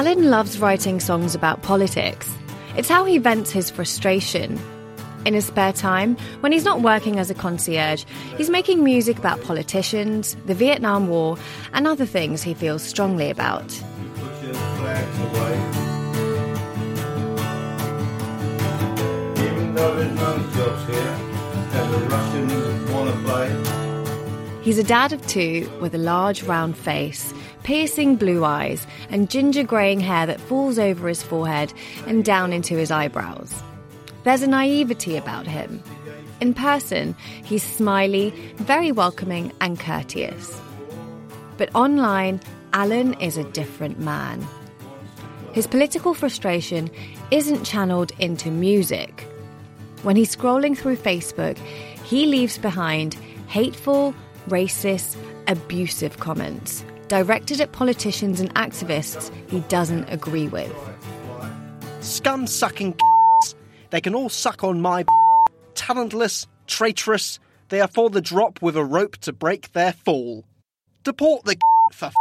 Alan loves writing songs about politics. It's how he vents his frustration. In his spare time, when he's not working as a concierge, he's making music about politicians, the Vietnam War, and other things he feels strongly about. He's a dad of two with a large round face, piercing blue eyes, and ginger greying hair that falls over his forehead and down into his eyebrows. There's a naivety about him. In person, he's smiley, very welcoming, and courteous. But online, Alan is a different man. His political frustration isn't channeled into music. When he's scrolling through Facebook, he leaves behind hateful, racist, abusive comments directed at politicians and activists he doesn't agree with. Scum sucking They can all suck on my talentless, traitorous. They are for the drop with a rope to break their fall. Deport the for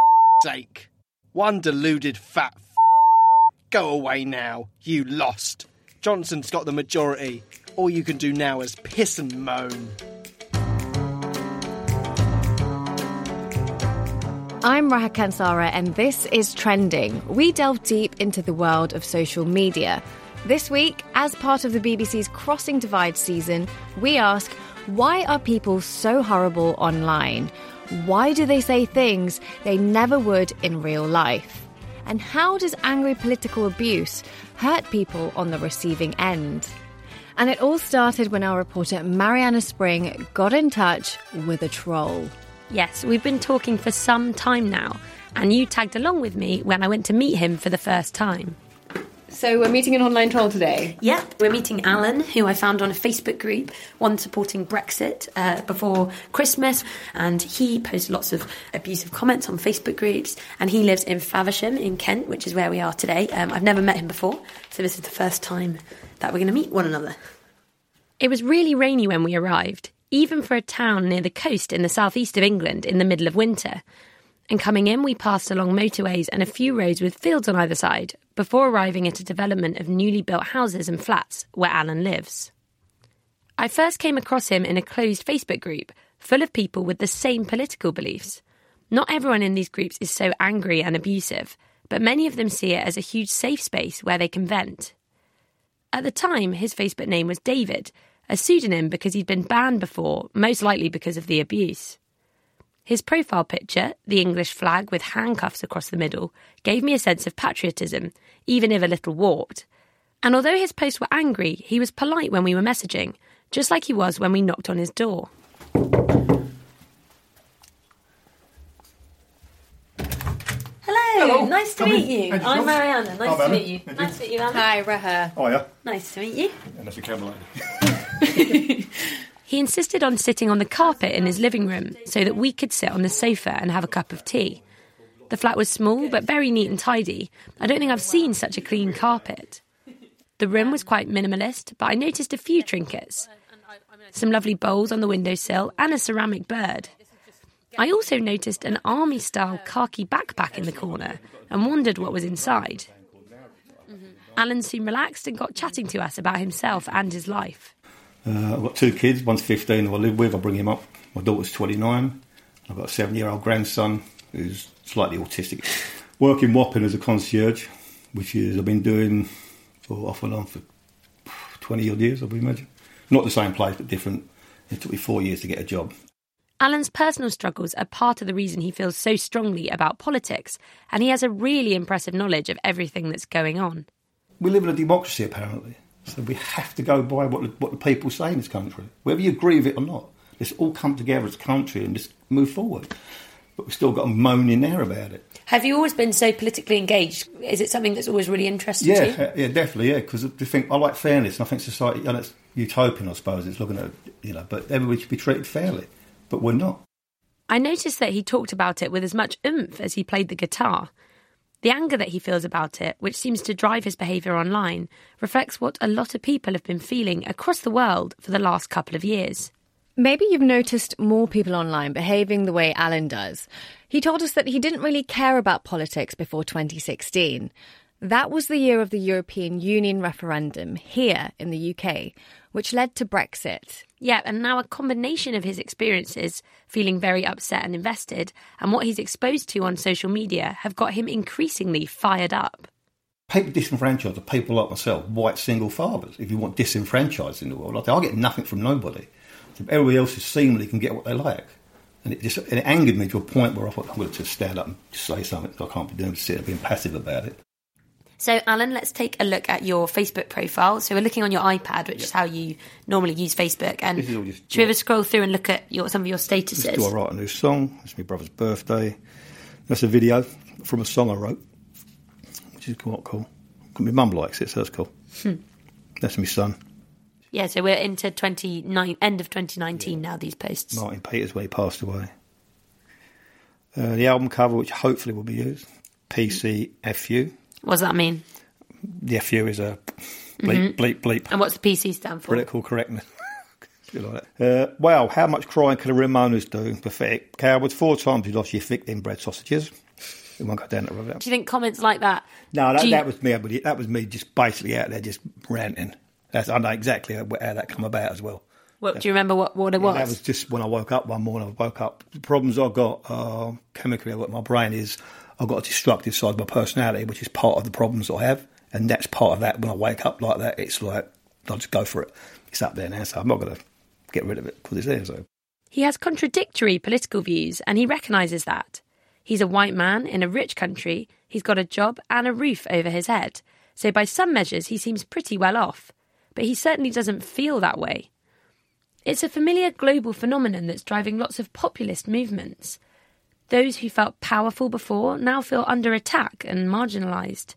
sake. One deluded fat. Go away now, you lost. Johnson's got the majority. All you can do now is piss and moan. I'm Reha Kansara, and this is Trending. We delve deep into the world of social media. This week, as part of the BBC's Crossing Divide season, we ask why are people so horrible online? Why do they say things they never would in real life? And how does angry political abuse hurt people on the receiving end? And it all started when our reporter Marianna Spring got in touch with a troll. Yes, we've been talking for some time now, and you tagged along with me when I went to meet him for the first time. So we're meeting an online troll today. Yep, we're meeting Alan, who I found on a Facebook group, one supporting Brexit uh, before Christmas, and he posts lots of abusive comments on Facebook groups. And he lives in Faversham in Kent, which is where we are today. Um, I've never met him before, so this is the first time that we're going to meet one another. It was really rainy when we arrived, even for a town near the coast in the southeast of England in the middle of winter. And coming in, we passed along motorways and a few roads with fields on either side before arriving at a development of newly built houses and flats where Alan lives. I first came across him in a closed Facebook group full of people with the same political beliefs. Not everyone in these groups is so angry and abusive, but many of them see it as a huge safe space where they can vent. At the time, his Facebook name was David, a pseudonym because he'd been banned before, most likely because of the abuse. His profile picture, the English flag with handcuffs across the middle, gave me a sense of patriotism, even if a little warped. And although his posts were angry, he was polite when we were messaging, just like he was when we knocked on his door. Hello, nice to Come meet in. you. Thank I'm John. Marianna. Nice Hi, to Marianna. meet you. Thank Nice to meet you, Alan. Hi, Reha. Oh yeah, Nice to meet you. and that's a camera lady. He insisted on sitting on the carpet in his living room so that we could sit on the sofa and have a cup of tea. The flat was small but very neat and tidy. I don't think I've seen such a clean carpet. The room was quite minimalist, but I noticed a few trinkets. Some lovely bowls on the windowsill and a ceramic bird. I also noticed an army style khaki backpack in the corner and wondered what was inside. Alan soon relaxed and got chatting to us about himself and his life. Uh, I've got two kids. One's 15 who I live with. I bring him up. My daughter's 29. I've got a seven-year-old grandson who's slightly autistic. Work in Wapping as a concierge, which is I've been doing for off and on for 20 odd years, I would imagine. Not the same place, but different. It took me four years to get a job. Alan's personal struggles are part of the reason he feels so strongly about politics, and he has a really impressive knowledge of everything that's going on. We live in a democracy, apparently, so we have to go by what the, what the people say in this country, whether you agree with it or not. Let's all come together as a country and just move forward. But we've still got to moan in there about it. Have you always been so politically engaged? Is it something that's always really interested Yeah, you? yeah, definitely, yeah. Because I think I like fairness, and I think society, and it's utopian, I suppose. It's looking at you know, but everybody should be treated fairly, but we're not. I noticed that he talked about it with as much oomph as he played the guitar. The anger that he feels about it, which seems to drive his behaviour online, reflects what a lot of people have been feeling across the world for the last couple of years. Maybe you've noticed more people online behaving the way Alan does. He told us that he didn't really care about politics before 2016. That was the year of the European Union referendum here in the UK, which led to Brexit. Yeah, and now a combination of his experiences, feeling very upset and invested, and what he's exposed to on social media have got him increasingly fired up. People disenfranchised are people like myself, white single fathers. If you want disenfranchised in the world, I, get nothing from nobody. Everybody else is seemingly can get what they like. And it just and it angered me to a point where I thought I'm going to stand up and say something. I can't be doing sit there being passive about it. So, Alan, let's take a look at your Facebook profile. So, we're looking on your iPad, which is how you normally use Facebook. And This is all just- should we ever scroll through and look at your some of your statuses? Just do I write a new song? It's my brother's birthday. That's a video from a song I wrote, which is quite cool. My mum likes it, so that's cool. Hmm. That's my son, Yeah, so we're into 29, end of 2019 now, these posts. Martin Peters, where he passed away. Uh, the album cover, which hopefully will be used, PCFU. What does that mean? The FU is a bleep, Mm-hmm. bleep, bleep. And what's the PC stand for? Political correctness. Like. Uh, wow, how much crying can the Remoaners do? Pathetic. Cowards, four times you lost your thick inbred sausages. It won't go down that road. Do you think comments like that? No, that, you- that was me. That was me just basically out there just ranting. That's, I know exactly how, that come about as well. What, do you remember what, what it was? That was just when I woke up one morning. I woke up. The problems I've got uh, chemically, what my brain is, I've got a destructive side of my personality, which is part of the problems that I have. And that's part of that. When I wake up like that, it's like, I'll just go for it. It's up there now, so I'm not going to get rid of it because it's there. So He has contradictory political views, and he recognises that. He's a white man in a rich country, he's got a job and a roof over his head, so by some measures he seems pretty well off. But he certainly doesn't feel that way. It's a familiar global phenomenon that's driving lots of populist movements. Those who felt powerful before now feel under attack and marginalised.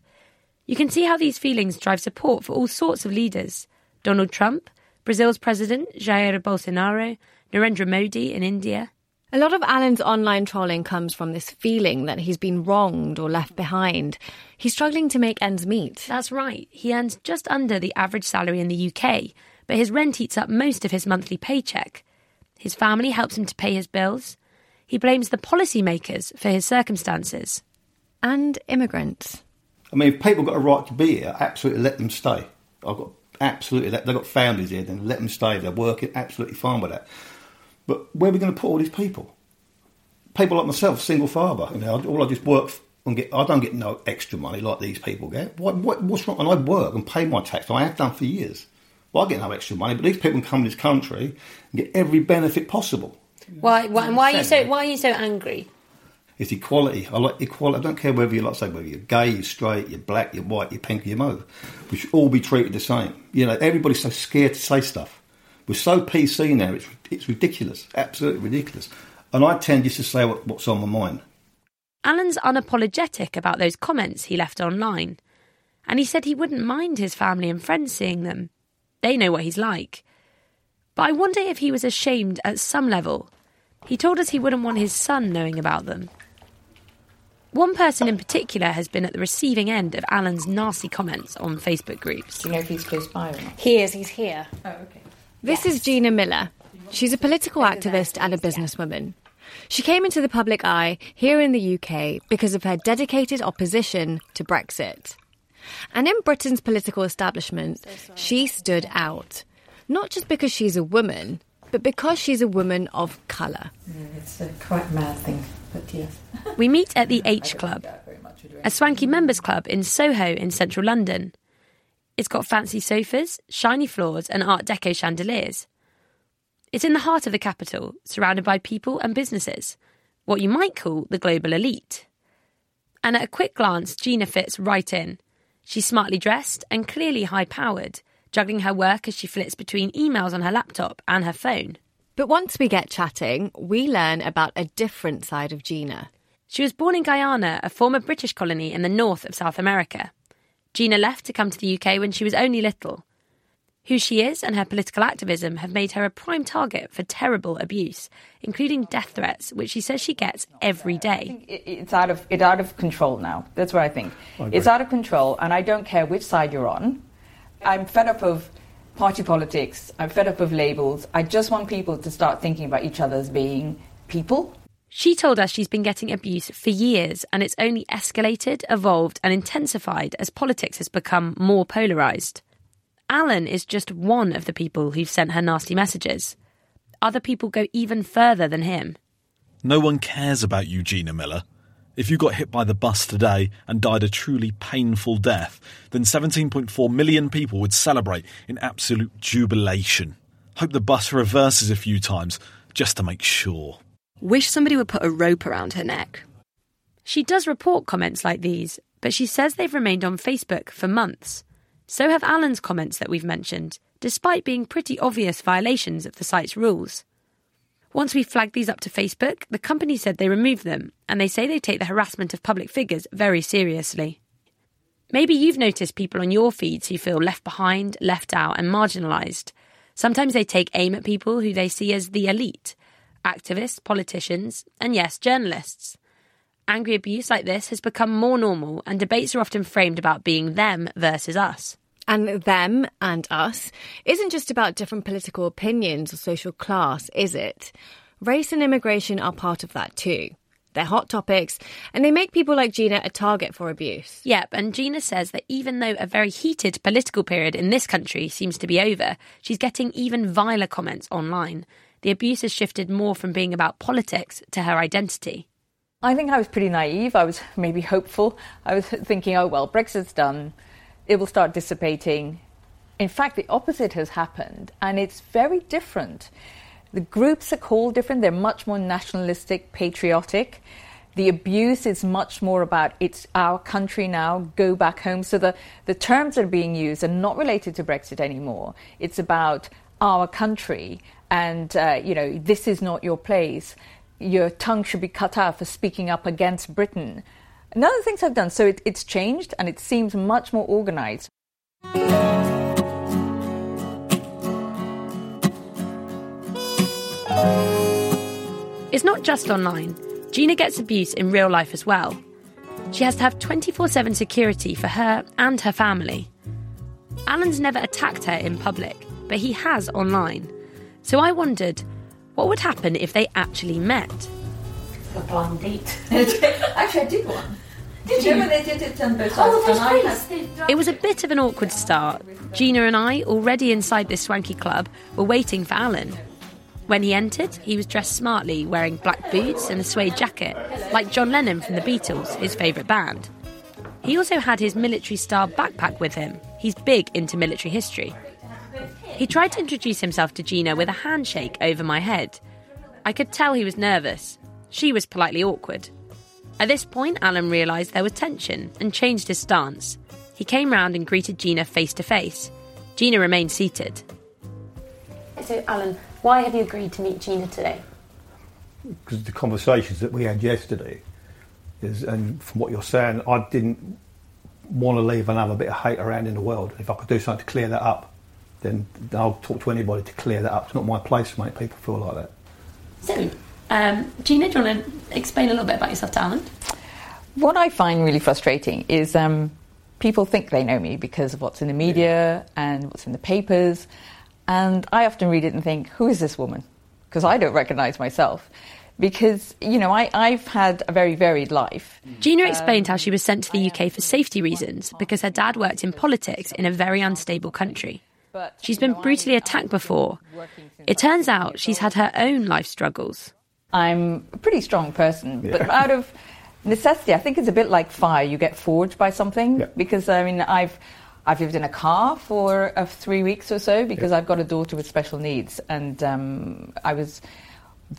You can see how these feelings drive support for all sorts of leaders Donald Trump, Brazil's president Jair Bolsonaro, Narendra Modi in India. A lot of Alan's online trolling comes from this feeling that he's been wronged or left behind. He's struggling to make ends meet. That's right, he earns just under the average salary in the UK, but his rent eats up most of his monthly paycheck. His family helps him to pay his bills. He blames the policymakers for his circumstances. And immigrants. I mean, if people got a right to be here, absolutely let them stay. I've got absolutely let, they've got families here, then let them stay. They're working absolutely fine with that. But where are we going to put all these people? People like myself, single father. You know, all I just work f- and get. I don't get no extra money like these people get. What, what, what's wrong? And I work and pay my tax. I have done for years. Well, I get no extra money, but these people can come to this country and get every benefit possible. Why, why, and why are you so why are you so angry? It's equality. I like equality. I don't care whether you're like say whether you're gay, you're straight, you're black, you're white, you're pink, you're mauve. We should all be treated the same. You know, everybody's so scared to say stuff. We're so PC now. It's it's ridiculous, absolutely ridiculous. And I tend just to say what, what's on my mind. Alan's unapologetic about those comments he left online. And he said he wouldn't mind his family and friends seeing them. They know what he's like. But I wonder if he was ashamed at some level. He told us he wouldn't want his son knowing about them. One person in particular has been at the receiving end of Alan's nasty comments on Facebook groups. Do you know if he's close by or not? He is, he's here. Oh, okay. This is Gina Miller. She's a political activist and a businesswoman. She came into the public eye here in the UK because of her dedicated opposition to Brexit. And in Britain's political establishment, she stood out. Not just because she's a woman, but because she's a woman of colour. It's uh, a quite mad thing, but yes. We meet at the H Club, a swanky members club in Soho in central London. It's got fancy sofas, shiny floors, and Art Deco chandeliers. It's in the heart of the capital, surrounded by people and businesses, what you might call the global elite. And at a quick glance, Gina fits right in. She's smartly dressed and clearly high powered, juggling her work as she flits between emails on her laptop and her phone. But once we get chatting, we learn about a different side of Gina. She was born in Guyana, a former British colony in the north of South America. Gina left to come to the UK when she was only little. Who she is and her political activism have made her a prime target for terrible abuse, including death threats, which she says she gets every day. It's out of it's out of control now. That's what I think. it's out of control, and I don't care which side you're on. I'm fed up of party politics. I'm fed up of labels. I just want people to start thinking about each other as being people. She told us she's been getting abuse for years and it's only escalated, evolved, and intensified as politics has become more polarised. Alan is just one of the people who've sent her nasty messages. Other people go even further than him. No one cares about Eugenia Miller. If you got hit by the bus today and died a truly painful death, then 17.4 million people would celebrate in absolute jubilation. Hope the bus reverses a few times just to make sure. Wish somebody would put a rope around her neck. She does report comments like these, but she says they've remained on Facebook for months. So have Alan's comments that we've mentioned, despite being pretty obvious violations of the site's rules. Once we flagged these up to Facebook, the company said they removed them, and they say they take the harassment of public figures very seriously. Maybe you've noticed people on your feeds who feel left behind, left out, and marginalised. Sometimes they take aim at people who they see as the elite activists, politicians, and yes, journalists. Angry abuse like this has become more normal, and debates are often framed about being them versus us. And them and us isn't just about different political opinions or social class, is it? Race and immigration are part of that too. They're hot topics, and they make people like Gina a target for abuse. Yep, and Gina says that even though a very heated political period in this country seems to be over, she's getting even viler comments online. The abuse has shifted more from being about politics to her identity. I think I was pretty naive. I was maybe hopeful. I was thinking, oh, well, Brexit's done. It will start dissipating. In fact, the opposite has happened, and it's very different. The groups are called different. They're much more nationalistic, patriotic. The abuse is much more about it's our country now, go back home. So the, the terms that are being used are not related to Brexit anymore. It's about our country and, uh, you know, this is not your place. Your tongue should be cut out for speaking up against Britain. And other things I've done. So it, it's changed and it seems much more organized. It's not just online. Gina gets abuse in real life as well. She has to have 24 7 security for her and her family. Alan's never attacked her in public, but he has online. So I wondered what would happen if they actually met? A blind date. Actually, I did one. Did you? Remember they did it on both oh, sides? Oh, and I that's had- great. It was a bit of an awkward start. Gina and I, already inside this swanky club, were waiting for Alan. When he entered, he was dressed smartly, wearing black boots and a suede jacket, like John Lennon from the Beatles, his favourite band. He also had his military style backpack with him. He's big into military history. He tried to introduce himself to Gina with a handshake over my head. I could tell he was nervous. She was politely awkward. At this point, Alan realised there was tension and changed his stance. He came round and greeted Gina face to face. Gina remained seated. So, Alan, why have you agreed to meet Gina today? because the conversations that we had yesterday is, and from what you're saying, I didn't want to leave another bit of hate around in the world. If I could do something to clear that up, then I'll talk to anybody to clear that up. It's not my place to make people feel like that. So, um, Gina, do you want to explain a little bit about yourself to Alan? What I find really frustrating is um, people think they know me because of what's in the media and what's in the papers. And I often read it and think, who is this woman? Because I don't recognize myself. Because, you know, I, I've had a very varied life. Gina explained how she was sent to the UK for safety reasons because her dad worked in politics in a very unstable country. She's been brutally attacked before. It turns out she's had her own life struggles. I'm a pretty strong person, but out of necessity, I think it's a bit like fire. You get forged by something Yeah. because I mean, I've I've lived in a car for uh, three weeks or so because I've got a daughter with special needs, and um, I was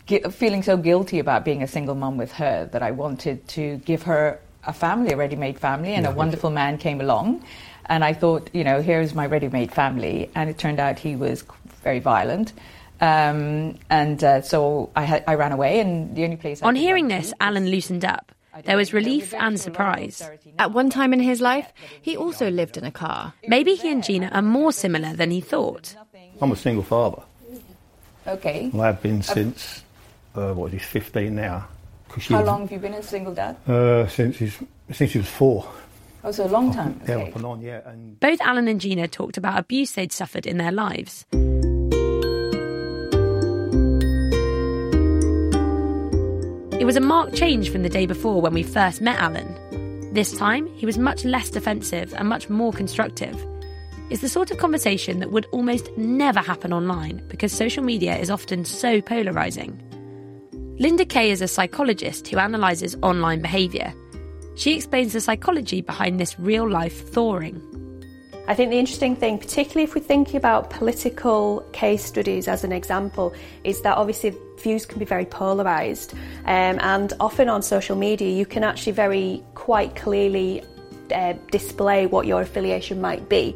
gu- feeling so guilty about being a single mum with her that I wanted to give her a family, a ready-made family, and Yeah, a wonderful man came along. And I thought, you know, here's my ready-made family, and it turned out he was very violent, um, and uh, so I, had, I ran away. And the only place I On could hearing this, to Alan loosened up. There was relief and surprise. At one time in his life, he also lived in a car. Maybe he and Gina are more similar than he thought. I'm a single father. Okay. I have been since, uh, what is he, 15 now. How was- long have you been a single dad? Uh, since, he's, since he was four. Oh, so a long time. Yeah, Okay. off and on, yeah. And Both Alan and Gina talked about abuse they'd suffered in their lives. It was a marked change from the day before when we first met Alan. This time, he was much less defensive and much more constructive. It's the sort of conversation that would almost never happen online because social media is often so polarising. Linda Kay is a psychologist who analyses online behaviour. She explains the psychology behind this real life thawing. I think the interesting thing, particularly if we're thinking about political case studies as an example, is that obviously views can be very polarised. Um, and often on social media, you can actually very quite clearly uh, display what your affiliation might be.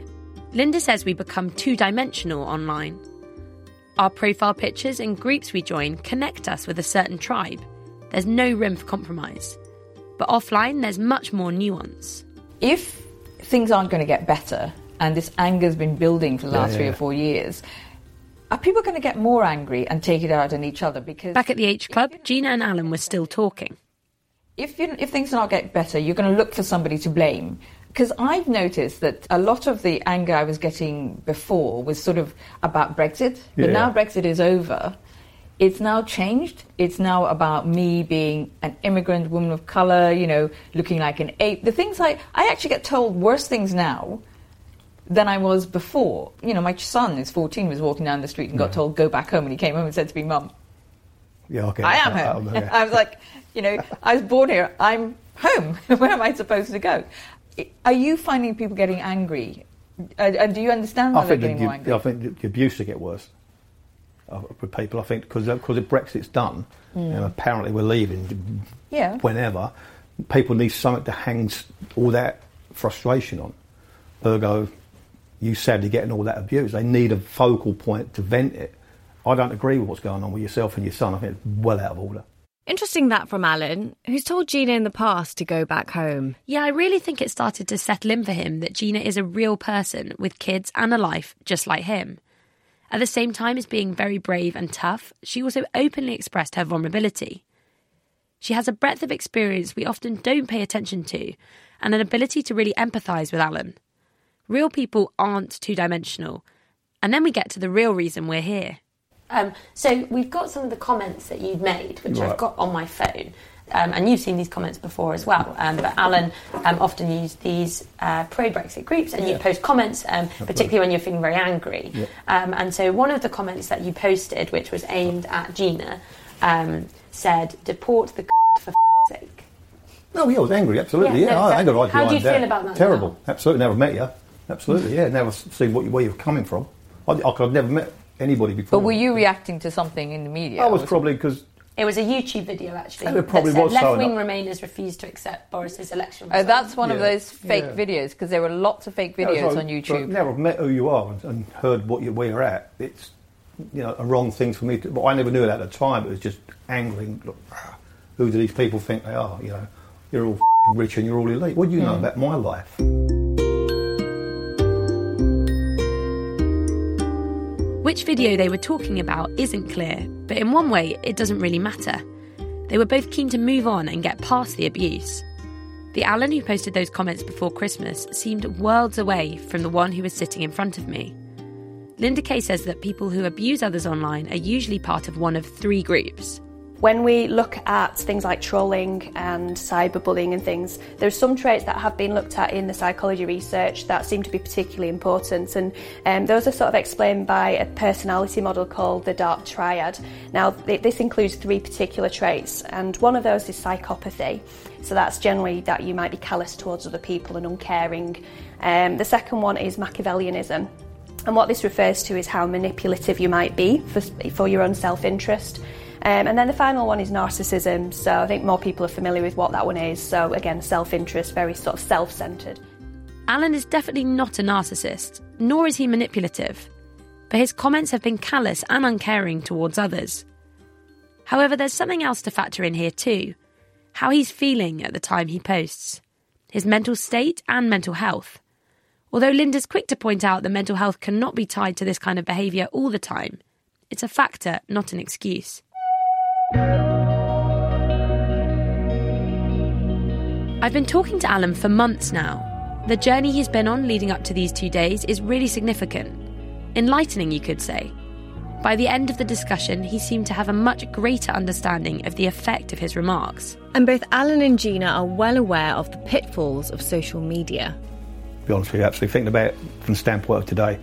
Linda says we become two dimensional online. Our profile pictures and groups we join connect us with a certain tribe. There's no room for compromise. But offline, there's much more nuance. If things aren't going to get better, and this anger's been building for the last yeah, three or four years, are people going to get more angry and take it out on each other? Because Back at the H Club, Gina and Alan were still talking. if you, if things not get better, you're going to look for somebody to blame. Because I've noticed that a lot of the anger I was getting before was sort of about Brexit, but Yeah. now Brexit is over. It's now changed. It's now about me being an immigrant woman of color, you know, looking like an ape. The things I I actually get told worse things now than I was before. You know, my son is 14, was walking down the street and got told go back home, and he came home and said to me, "Mum, yeah, okay. I am home. I was like, you know, I was born here. I'm home. Where am I supposed to go? Are you finding people getting angry? Uh, and do you understand why I they're think, the, more angry? I think the abuse will get worse uh, with people. I think because because if Brexit's done and apparently we're leaving Mm. Yeah. whenever, people need something to hang all that frustration on. Ergo, you sadly getting all that abuse. They need a focal point to vent it. I don't agree with what's going on with yourself and your son. I think it's well out of order. Interesting that from Alan, who's told Gina in the past to go back home. Yeah, I really think it started to settle in for him that Gina is a real person with kids and a life just like him. At the same time as being very brave and tough, she also openly expressed her vulnerability. She has a breadth of experience we often don't pay attention to, and an ability to really empathise with Alan. Real people aren't two dimensional. And then we get to the real reason we're here. Um, so we've got some of the comments that you'd made, which I've got on my phone. Um, and you've seen these comments before as well. Um, but Alan um, often used these uh, pro Brexit groups and you post comments, um, particularly when you're feeling very angry. Um, and so one of the comments that you posted, which was aimed at Gina, um, said, Deport the for sake. No, yeah, I was angry, absolutely. Yeah, Yeah, no, I so ain't got right how do you behind feel about that Terrible, now? absolutely. Never met you. Absolutely, yeah. Never seen what you, where you're coming from. I, I could have never met anybody before. but were you reacting to something in the media? I was Or probably because It was a YouTube video actually. Oh, it probably that said was so left wing. Remainers refuse to accept Boris's election. Oh, that's one of those fake Yeah. videos because there were lots of fake Yeah, videos so- on but YouTube. Never met who you are and, and heard what you, where you're at. It's you know a wrong thing for me. To, but I never knew it at the time. It was just angling. Look, ah, who do these people think they are? You know, you're all f***ing rich and you're all elite. What do you know Hmm. about my life? Which video they were talking about isn't clear, but in one way, it doesn't really matter. They were both keen to move on and get past the abuse. The Alan who posted those comments before Christmas seemed worlds away from the one who was sitting in front of me. Linda Kay says that people who abuse others online are usually part of one of three groups. When we look at things like trolling and cyberbullying and things, there's some traits that have been looked at in the psychology research that seem to be particularly important, and um, those are sort of explained by a personality model called the Dark Triad. Now, th- this includes three particular traits, and one of those is psychopathy. So that's generally that you might be callous towards other people and uncaring. Um, the second one is Machiavellianism. And what this refers to is how manipulative you might be for, for your own self interest. Um, and then the final one is narcissism. So I think more people are familiar with what that one is. So again, self interest, very sort of self centered. Alan is definitely not a narcissist, nor is he manipulative, but his comments have been callous and uncaring towards others. However, there's something else to factor in here too how he's feeling at the time he posts, his mental state and mental health. Although Linda's quick to point out that mental health cannot be tied to this kind of behaviour all the time, it's a factor, not an excuse. I've been talking to Alan for months now. The journey he's been on leading up to these two days is really significant. Enlightening, you could say. By the end of the discussion, he seemed to have a much greater understanding of the effect of his remarks. And both Alan and Gina are well aware of the pitfalls of social media. To be honest with you, absolutely. Thinking about it from the standpoint of today,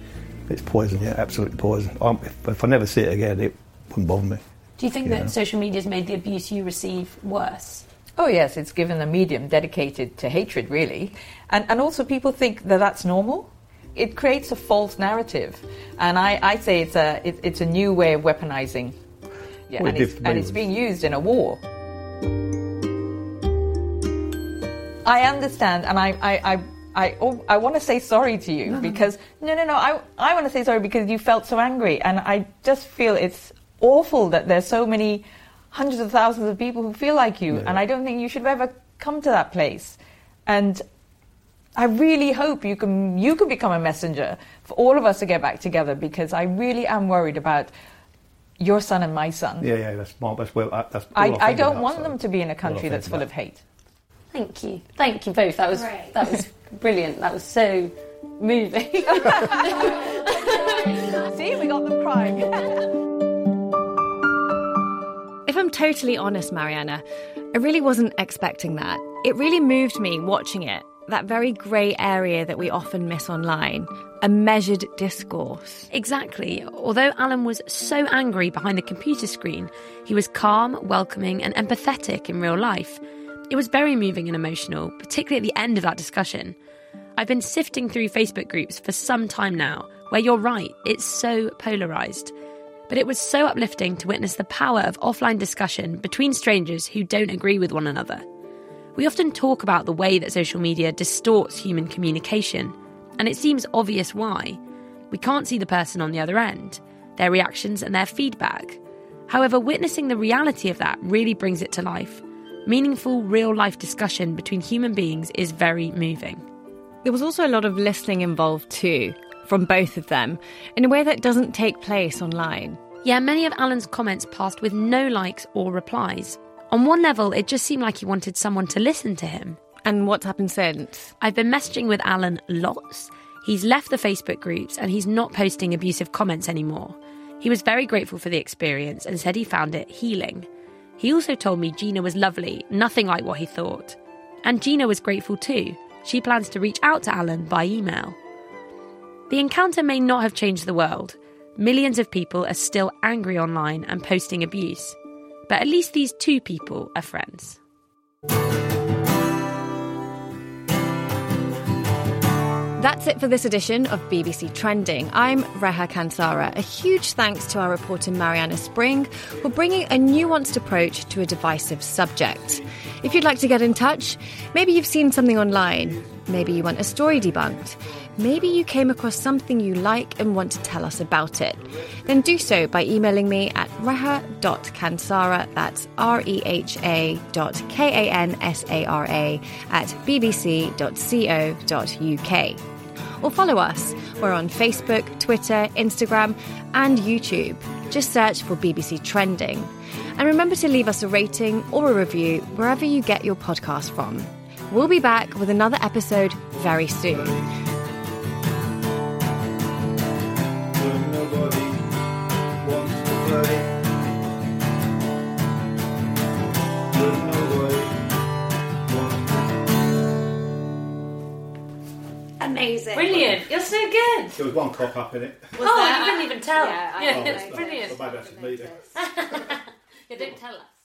it's poison, yeah, absolutely poison. I'm, if, if I never see it again, it wouldn't bother me. Do you think Yeah. that social media has made the abuse you receive worse? Oh yes, it's given a medium dedicated to hatred, really, and and also people think that that's normal. It creates a false narrative, and I, I say it's a it, it's a new way of weaponizing, yeah, Well, and, it's, and it's being used in a war. I understand, and I I. I I, oh, I want to say sorry to you because no no no I I want to say sorry because you felt so angry and I just feel it's awful that there's so many hundreds of thousands of people who feel like you and I don't think you should ever come to that place and I really hope you can you can become a messenger for all of us to get back together because I really am worried about your son and my son. Yeah, yeah, that's my, that's well, uh, that's. all I, I don't want so them to be in a country think that's full about. of hate. Thank you. Thank you both. That was that was brilliant. That was so moving. See, we got them crying. If I'm totally honest, Marianna, I really wasn't expecting that. It really moved me watching it, that very grey area that we often miss online, a measured discourse. Exactly. Although Alan was so angry behind the computer screen, he was calm, welcoming, and empathetic in real life. It was very moving and emotional, particularly at the end of that discussion. I've been sifting through Facebook groups for some time now, where you're right, it's so polarised. But it was so uplifting to witness the power of offline discussion between strangers who don't agree with one another. We often talk about the way that social media distorts human communication, and it seems obvious why. We can't see the person on the other end, their reactions, and their feedback. However, witnessing the reality of that really brings it to life. Meaningful, real life discussion between human beings is very moving. There was also a lot of listening involved too, from both of them, in a way that doesn't take place online. Yeah, many of Alan's comments passed with no likes or replies. On one level, it just seemed like he wanted someone to listen to him. And what's happened since? I've been messaging with Alan lots. He's left the Facebook groups and he's not posting abusive comments anymore. He was very grateful for the experience and said he found it healing. He also told me Gina was lovely, nothing like what he thought. And Gina was grateful too. She plans to reach out to Alan by email. The encounter may not have changed the world. Millions of people are still angry online and posting abuse. But at least these two people are friends. That's it for this edition of BBC Trending. I'm Reha Kansara. A huge thanks to our reporter Marianna Spring for bringing a nuanced approach to a divisive subject. If you'd like to get in touch, maybe you've seen something online, maybe you want a story debunked, maybe you came across something you like and want to tell us about it, then do so by emailing me at reha.kansara, that's R E H A dot K A N S A R A, at bbc.co.uk or follow us. We're on Facebook, Twitter, Instagram, and YouTube. Just search for BBC Trending. And remember to leave us a rating or a review wherever you get your podcast from. We'll be back with another episode very soon. When nobody wants to play. When nobody wants to Amazing. Brilliant. You're so good. There was one cock up in it. oh, you didn't even tell. Yeah, I yeah know. it's brilliant. Maybe I should leave it. yeah, don't tell us.